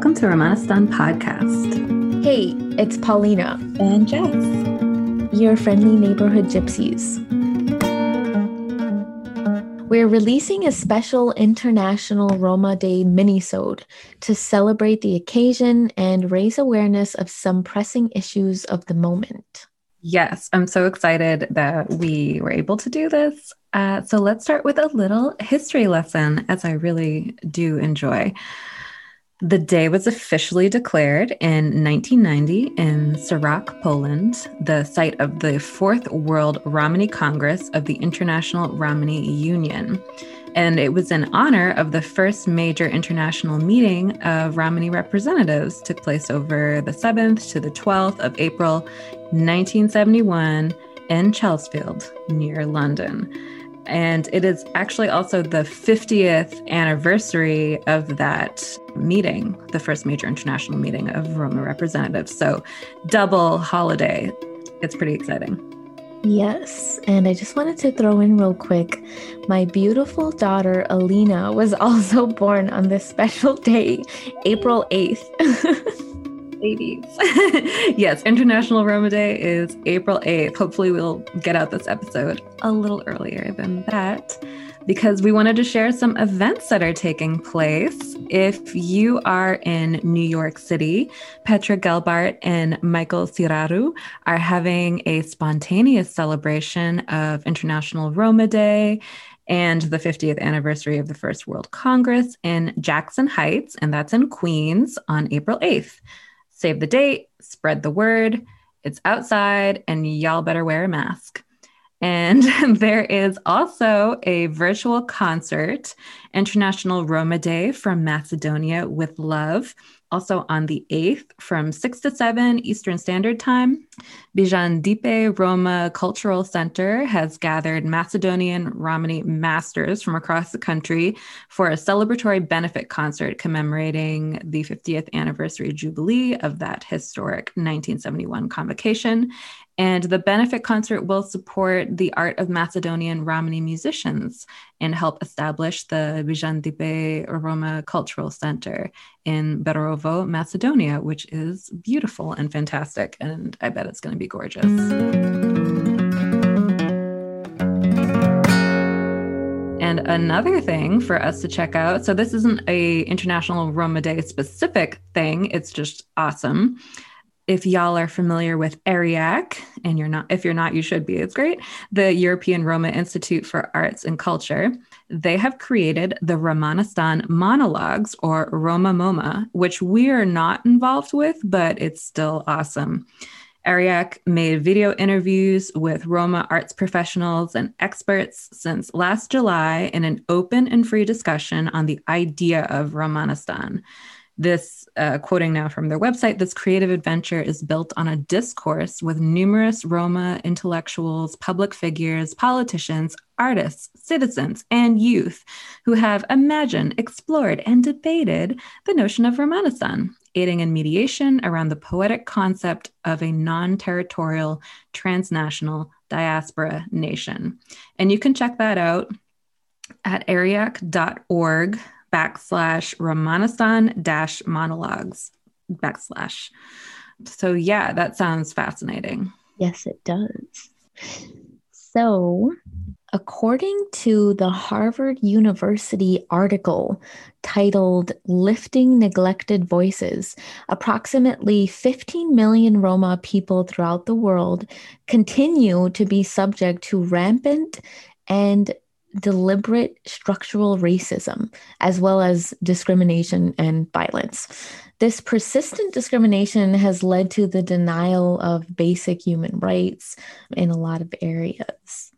Welcome to Romanistan Podcast. Hey, it's Paulina. And Jess. Your friendly neighborhood gypsies. We're releasing a special International Roma Day minisode to celebrate the occasion and raise awareness of some pressing issues of the moment. Yes, I'm so excited that we were able to do this. Uh, so let's start with a little history lesson, as I really do enjoy. The day was officially declared in 1990 in Serock, Poland, the site of the Fourth World Romani Congress of the International Romani Union. And it was in honor of the first major international meeting of Romani representatives took place over the 7th to the 12th of April 1971 in Chelsfield near London. And it is actually also the 50th anniversary of that meeting, the first major international meeting of Roma representatives. So, double holiday. It's pretty exciting. Yes, and I just wanted to throw in real quick my beautiful daughter Alina was also born on this special day, April 8th. babies. yes, International Roma Day is April 8th. Hopefully, we'll get out this episode a little earlier than that because we wanted to share some events that are taking place. If you are in New York City, Petra Gelbart and Michael Siraru are having a spontaneous celebration of International Roma Day and the 50th anniversary of the First World Congress in Jackson Heights, and that's in Queens on April 8th save the date, spread the word. It's outside, and y'all better wear a mask. And there is also a virtual concert, International Roma Day from Macedonia with Love, also on the 8th from 6 to 7 Eastern Standard Time. Bijan Dipe Roma Cultural Center has gathered Macedonian Romani masters from across the country for a celebratory benefit concert commemorating the 50th anniversary jubilee of that historic 1971 convocation. And the benefit concert will support the art of Macedonian Romani musicians and help establish the Bijandipe Roma Cultural Center in Berovo, Macedonia, which is beautiful and fantastic. And I bet it's going to be gorgeous. And another thing for us to check out so, this isn't a International Roma Day specific thing, it's just awesome if y'all are familiar with ERIAC, and you're not, if you're not, you should be, it's great. The European Roma Institute for Arts and Culture, they have created the Romanistan monologues or Roma MoMA, which we are not involved with, but it's still awesome. ERIAC made video interviews with Roma arts professionals and experts since last July in an open and free discussion on the idea of Romanistan. This, uh, quoting now from their website, this creative adventure is built on a discourse with numerous Roma intellectuals, public figures, politicians, artists, citizens, and youth who have imagined, explored, and debated the notion of Romanistan, aiding in mediation around the poetic concept of a non territorial transnational diaspora nation. And you can check that out at eriac.org backslash Romanistan dash monologues backslash. So, yeah, that sounds fascinating. Yes, it does. So, according to the Harvard University article titled Lifting Neglected Voices, approximately 15 million Roma people throughout the world continue to be subject to rampant and deliberate structural racism, as well as discrimination and violence. This persistent discrimination has led to the denial of basic human rights in a lot of areas.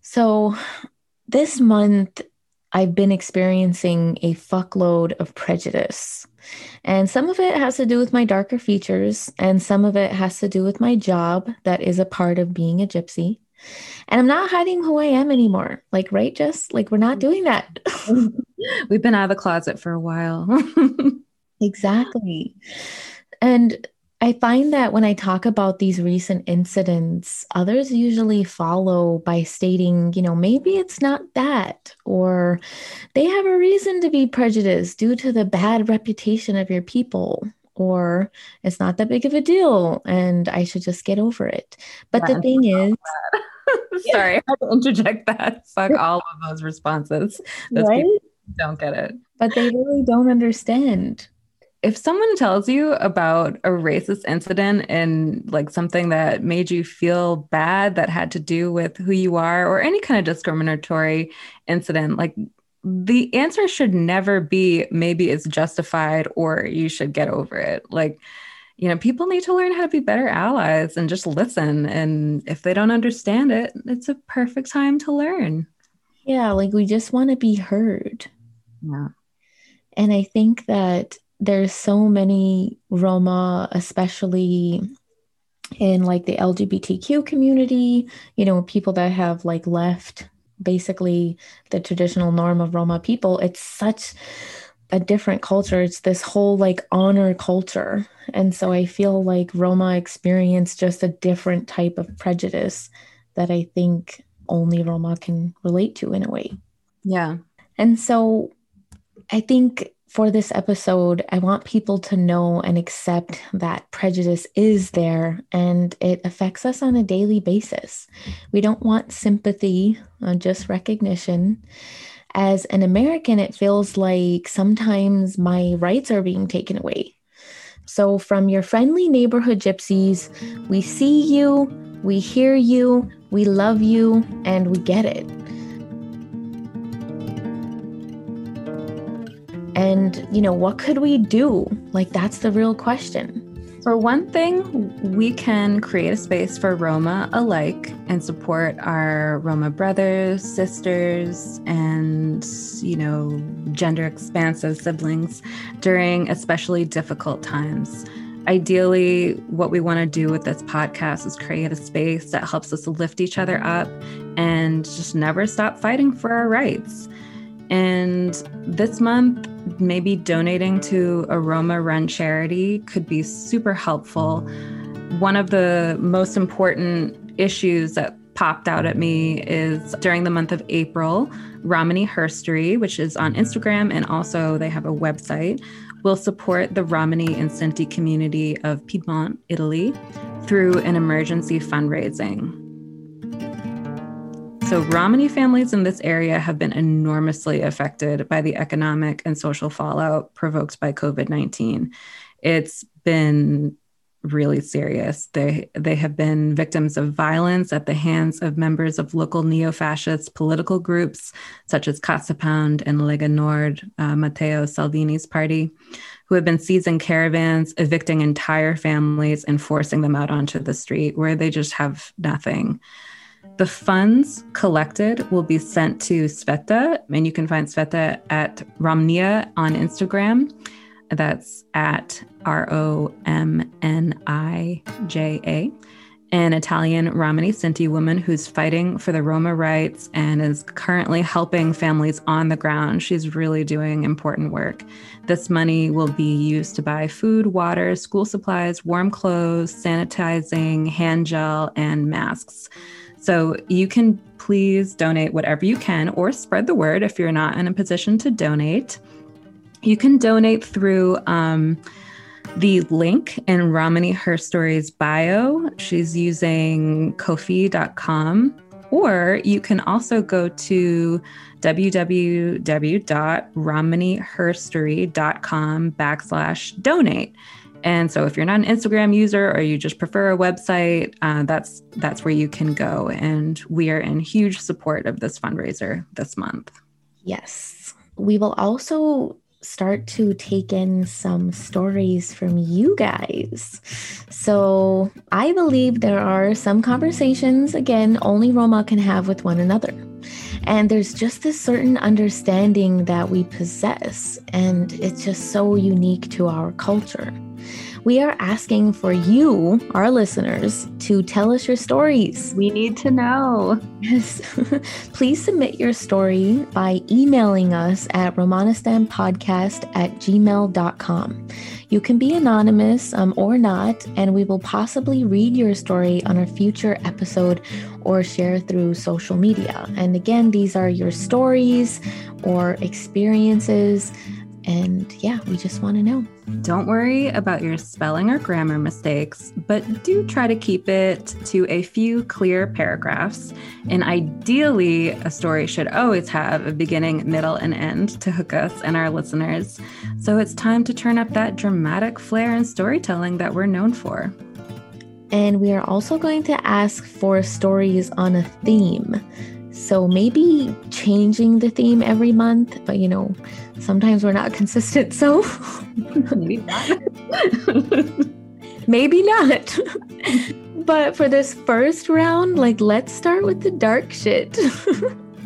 So, this month, I've been experiencing a fuckload of prejudice. And some of it has to do with my darker features, and some of it has to do with my job that is a part of being a gypsy. And I'm not hiding who I am anymore. Like, right, Jess? Like, we're not doing that. We've been out of the closet for a while. exactly. And I find that when I talk about these recent incidents, others usually follow by stating, you know, maybe it's not that, or they have a reason to be prejudiced due to the bad reputation of your people, or it's not that big of a deal and I should just get over it. But yeah, the thing is, sorry, I had to interject that. Fuck all of those responses. Those right? don't get it. But they really don't understand if someone tells you about a racist incident and like something that made you feel bad that had to do with who you are or any kind of discriminatory incident like the answer should never be maybe it's justified or you should get over it. Like you know people need to learn how to be better allies and just listen. And if they don't understand it it's a perfect time to learn. Yeah like we just want to be heard. Yeah. And i think that there's so many Roma, especially in like the LGBTQ community, you know, people that have like left basically the traditional norm of Roma people. It's such a different culture. It's this whole like honor culture. And so I feel like Roma experience just a different type of prejudice that I think only Roma can relate to in a way. Yeah. And so I think for this episode, I want people to know and accept that prejudice is there and it affects us on a daily basis. We don't want sympathy, uh, just recognition. As an American, it feels like sometimes my rights are being taken away. So, from your friendly neighborhood gypsies, we see you, we hear you, we love you, and we get it. And, you know, what could we do? Like, that's the real question. For one thing, we can create a space for Roma alike and support our Roma brothers, sisters, and, you know, gender expansive siblings during especially difficult times. Ideally, what we want to do with this podcast is create a space that helps us lift each other up and just never stop fighting for our rights. And this month, maybe donating to a Roma run charity could be super helpful. One of the most important issues that popped out at me is during the month of April, Romani Herstory, which is on Instagram and also they have a website, will support the Romani and Sinti community of Piedmont, Italy, through an emergency fundraising. So, Romani families in this area have been enormously affected by the economic and social fallout provoked by COVID 19. It's been really serious. They they have been victims of violence at the hands of members of local neo-fascist political groups such as Casa Pound and Lega Nord, uh, Matteo Salvini's party, who have been seizing caravans, evicting entire families, and forcing them out onto the street where they just have nothing. The funds collected will be sent to Sveta, and you can find Sveta at Romnija on Instagram. That's at R O M N I J A, an Italian Romani Sinti woman who's fighting for the Roma rights and is currently helping families on the ground. She's really doing important work. This money will be used to buy food, water, school supplies, warm clothes, sanitizing, hand gel, and masks. So you can please donate whatever you can or spread the word if you're not in a position to donate. You can donate through um, the link in Romani Herstory's bio. She's using Ko-fi.com. Or you can also go to www.romaniherstory.com backslash donate. And so if you're not an Instagram user or you just prefer a website, uh, that's that's where you can go. And we are in huge support of this fundraiser this month. Yes. We will also start to take in some stories from you guys. So I believe there are some conversations, again, only Roma can have with one another. And there's just this certain understanding that we possess, and it's just so unique to our culture. We are asking for you, our listeners, to tell us your stories. We need to know. Yes. Please submit your story by emailing us at romanistanpodcast at gmail.com. You can be anonymous um, or not, and we will possibly read your story on a future episode or share through social media. And again, these are your stories or experiences. And yeah, we just want to know. Don't worry about your spelling or grammar mistakes, but do try to keep it to a few clear paragraphs. And ideally, a story should always have a beginning, middle, and end to hook us and our listeners. So it's time to turn up that dramatic flair and storytelling that we're known for. And we are also going to ask for stories on a theme. So maybe changing the theme every month, but you know, sometimes we're not consistent. So maybe not. maybe not. but for this first round, like let's start with the dark shit.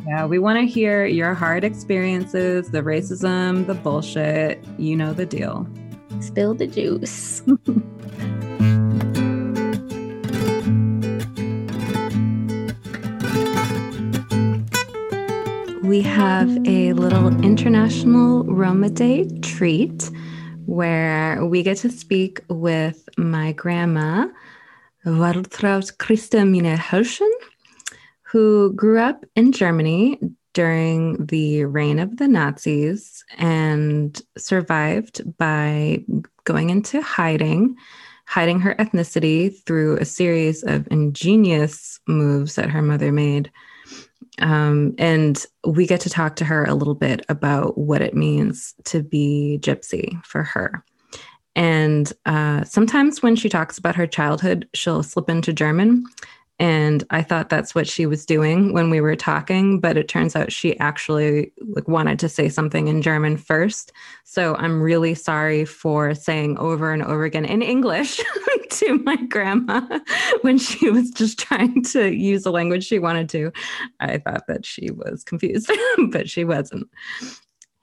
yeah, we want to hear your hard experiences, the racism, the bullshit. You know the deal. Spill the juice. We have a little international Roma Day treat where we get to speak with my grandma, Waltraud Christa Mine Helschen, who grew up in Germany during the reign of the Nazis and survived by going into hiding, hiding her ethnicity through a series of ingenious moves that her mother made. Um, and we get to talk to her a little bit about what it means to be gypsy for her. And uh, sometimes when she talks about her childhood, she'll slip into German. And I thought that's what she was doing when we were talking, but it turns out she actually like wanted to say something in German first. So I'm really sorry for saying over and over again in English to my grandma when she was just trying to use the language she wanted to. I thought that she was confused, but she wasn't.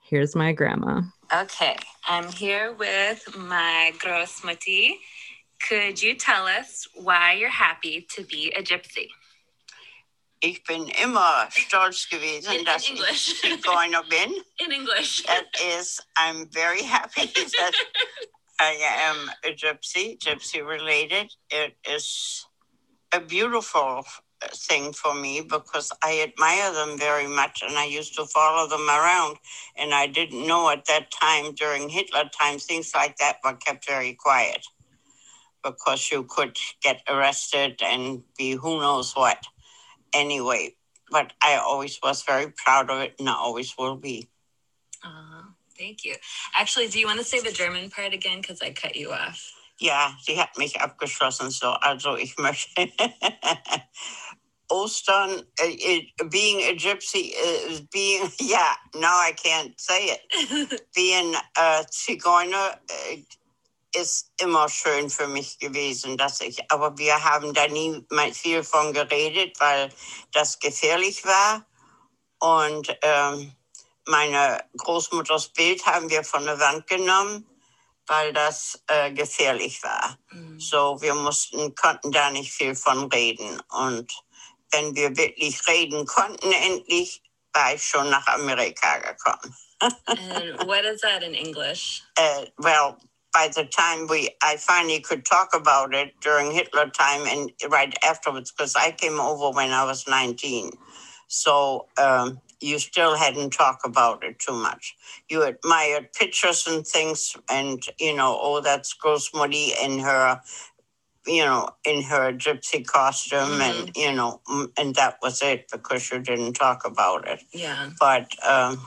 Here's my grandma. Okay, I'm here with my Großmutti. Could you tell us why you're happy to be a gypsy? Ich bin immer stolz gewesen, in, dass in English. ich Zigeuner bin. In English. That is, I'm very happy that I am a gypsy, gypsy related. It is a beautiful thing for me because I admire them very much and I used to follow them around. And I didn't know at that time, during Hitler time, things like that were kept very quiet because you could get arrested and be who knows what. Anyway, but I always was very proud of it and I always will be. Uh, thank you. Actually, do you want to say the German part again? Because I cut you off. Ja, sie hat mich abgeschlossen. So, also ich möchte Ostern, uh, being a gypsy, is being, yeah, no, I can't say it. being a Zigeuner ist immer schön für mich gewesen, dass ich, aber wir haben da nie viel von geredet, weil das gefährlich war. Und ähm, meine Großmutters Bild haben wir von der Wand genommen, weil das äh, gefährlich war. Mhm. So, wir mussten, konnten da nicht viel von reden. Und wenn wir wirklich reden konnten, endlich, war ich schon nach Amerika gekommen. And what is that in English? Uh, well, by the time we I finally could talk about it during Hitler time and right afterwards, because I came over when I was 19. So um, you still hadn't talked about it too much. You admired pictures and things, and you know, oh, that's Großmutti in her, you know, in her gypsy costume, mm-hmm. and you know, and that was it because you didn't talk about it. Yeah. But um,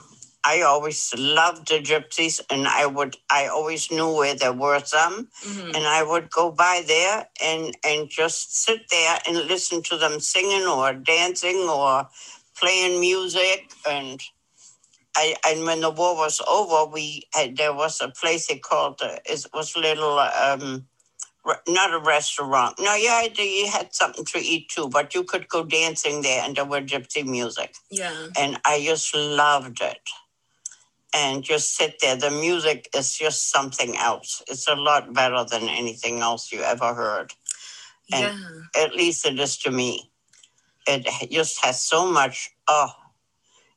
I always loved the gypsies, and I would I always knew where there were some, mm-hmm. and I would go by there and and just sit there and listen to them singing or dancing or playing music and. I, and when the war was over, we had, there was a place they called uh, it was a little um, not a restaurant. No, yeah, you had something to eat too, but you could go dancing there, and there were gypsy music. Yeah, and I just loved it and just sit there. The music is just something else. It's a lot better than anything else you ever heard. And yeah. at least it is to me. It just has so much. Oh,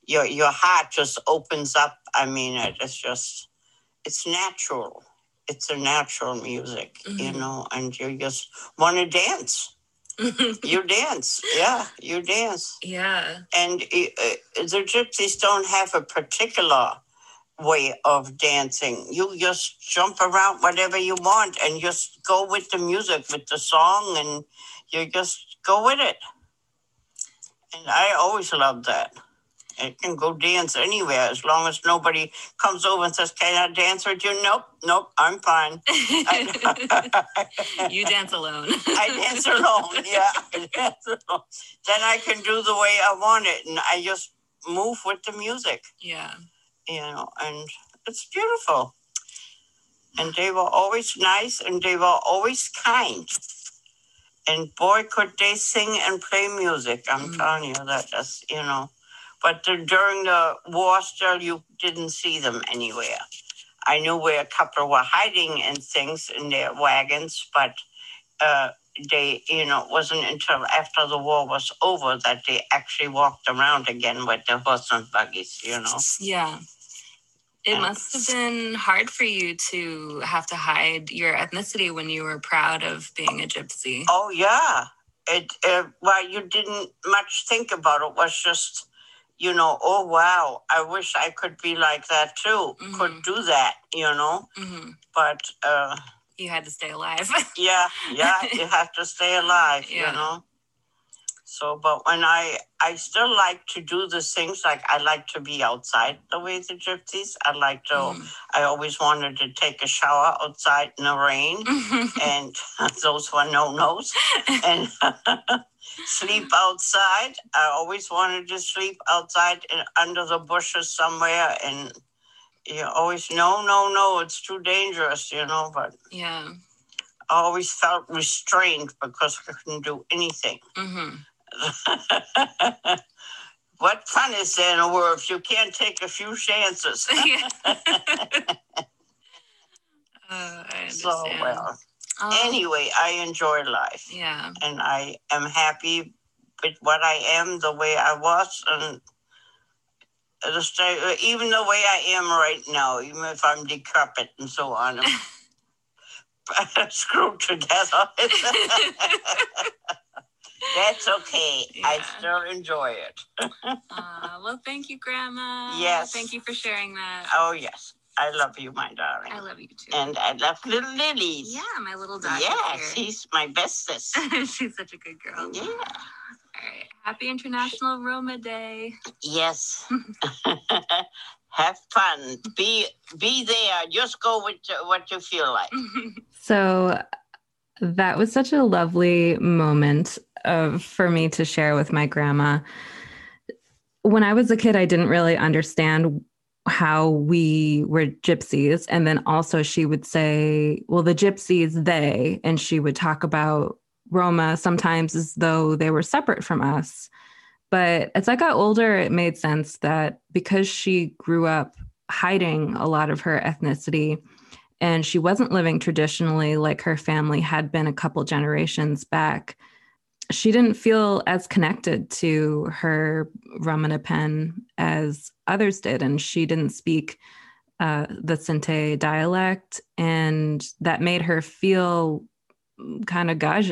your your heart just opens up. I mean, it is just. It's natural. It's a natural music, you Mhm. know, and you just want to dance. You dance, yeah, you dance yeah. and uh, the gypsies don't have a particular way of dancing. You just jump around whatever you want and just go with the music, with the song, and you just go with it. And I always love that. I can go dance anywhere as long as nobody comes over and says, Can I dance with you? Nope, nope, I'm fine. you dance alone. I dance alone. Yeah, I dance alone. Then I can do the way I want it, and I just move with the music, yeah. you know, and it's beautiful. And they were always nice, and they were always kind. And boy, could they sing and play music! I'm Mm. telling you that. just, you know. But the, during the war, still, you didn't see them anywhere. I knew where a couple were hiding and things in their wagons, but uh, they, you know, it wasn't until after the war was over that they actually walked around again with their horse and buggies, you know. Yeah. It must have been hard for you to have to hide your ethnicity when you were proud of being a gypsy. Oh yeah, it. Uh, well, you didn't much think about it. it. Was just, you know, oh wow, I wish I could be like that too. Could Mhm. do that, you know. hmm But uh, You had to stay alive. yeah, yeah, you have to stay alive, Yeah. you know. So, but when I, I still like to do the things like I like to be outside the way the gypsies. I like to. Mm. I always wanted to take a shower outside in the rain, and those were no nos. And sleep outside. I always wanted to sleep outside and under the bushes somewhere, and you always no, no, no. It's too dangerous, you know. But yeah. I always felt restrained because I couldn't do anything. hmm what fun is there in the world if you can't take a few chances? Uh, I so, well, Oh, anyway, I enjoy life yeah. and I am happy with what I am, the way I was, and the even the way I am right now, even if I'm decrepit and so on. I'm screwed together. That's okay. I still enjoy it. Uh, well, thank you, Grandma. Yes. Thank you for sharing that. Oh, yes. I love you, my darling. I love you too. And I love little Lily's. yeah, my little dog. Yeah, is here. she's my bestest. She's such a good girl. yeah. All right. Happy International Roma Day. Yes. Have fun. Be be there. Just go with what you feel like. So that was such a lovely moment for me to share with my grandma. When I was a kid, I didn't really understand how we were gypsies. And then also she would say, well, the gypsies, they, and she would talk about Roma sometimes as though they were separate from us. But as I got older, it made sense that because she grew up hiding a lot of her ethnicity, and she wasn't living traditionally like her family had been a couple generations back she didn't feel as connected to her Romanipen as others did and she didn't speak uh, the Sinti dialect and that made her feel kind of gage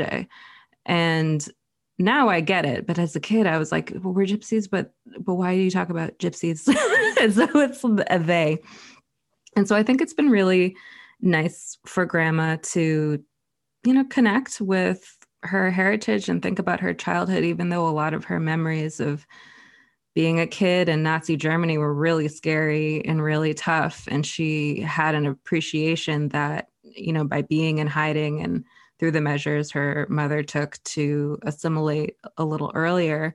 and now I get it, but as a kid, I was like, "Well, we're gypsies, but but why do you talk about gypsies though it's a they?" And so I think it's been really nice for grandma to, you know, connect with her heritage and think about her childhood, even though a lot of her memories of being a kid in Nazi Germany were really scary and really tough. And she had an appreciation that, you know, by being in hiding and through the measures her mother took to assimilate a little earlier,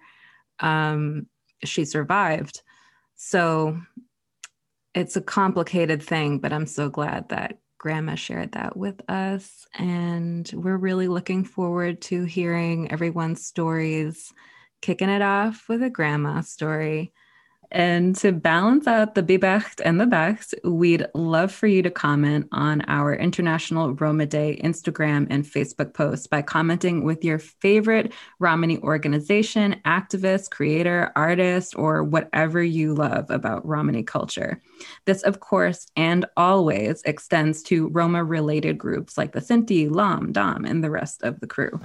um, she survived. So it's a complicated thing, but I'm so glad that Grandma shared that with us. And we're really looking forward to hearing everyone's stories, kicking it off with a grandma story. And to balance out the Bibecht and the Becht, we'd love for you to comment on our International Roma Day Instagram and Facebook posts by commenting with your favorite Romani organization, activist, creator, artist, or whatever you love about Romani culture. This, of course, and always extends to Roma related groups like the Sinti, Lom, Dom, and the rest of the crew.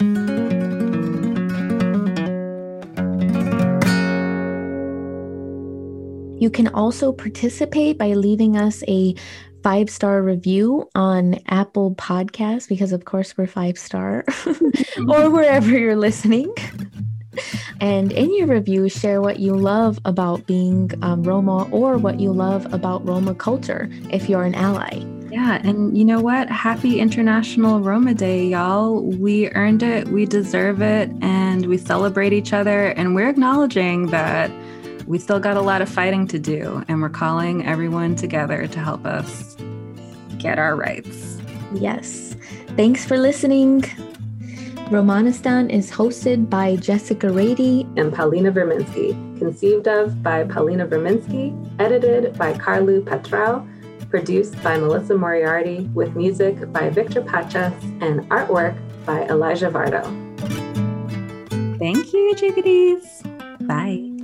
You can also participate by leaving us a five star review on Apple Podcasts, because of course we're five star, or wherever you're listening. And in your review, share what you love about being um, Roma or what you love about Roma culture if you're an ally. Yeah, and you know what? Happy International Roma Day, y'all. We earned it, we deserve it, and we celebrate each other. And we're acknowledging that we still got a lot of fighting to do, and we're calling everyone together to help us get our rights. Yes. Thanks for listening. Romanistan is hosted by Jessica Reidy and Paulina Verminsky, conceived of by Paulina Verminsky, edited by Carlu Petrau, produced by Melissa Moriarty, with music by Victor Pachas and artwork by Elijah Vardo. Thank you, chickadees. Bye.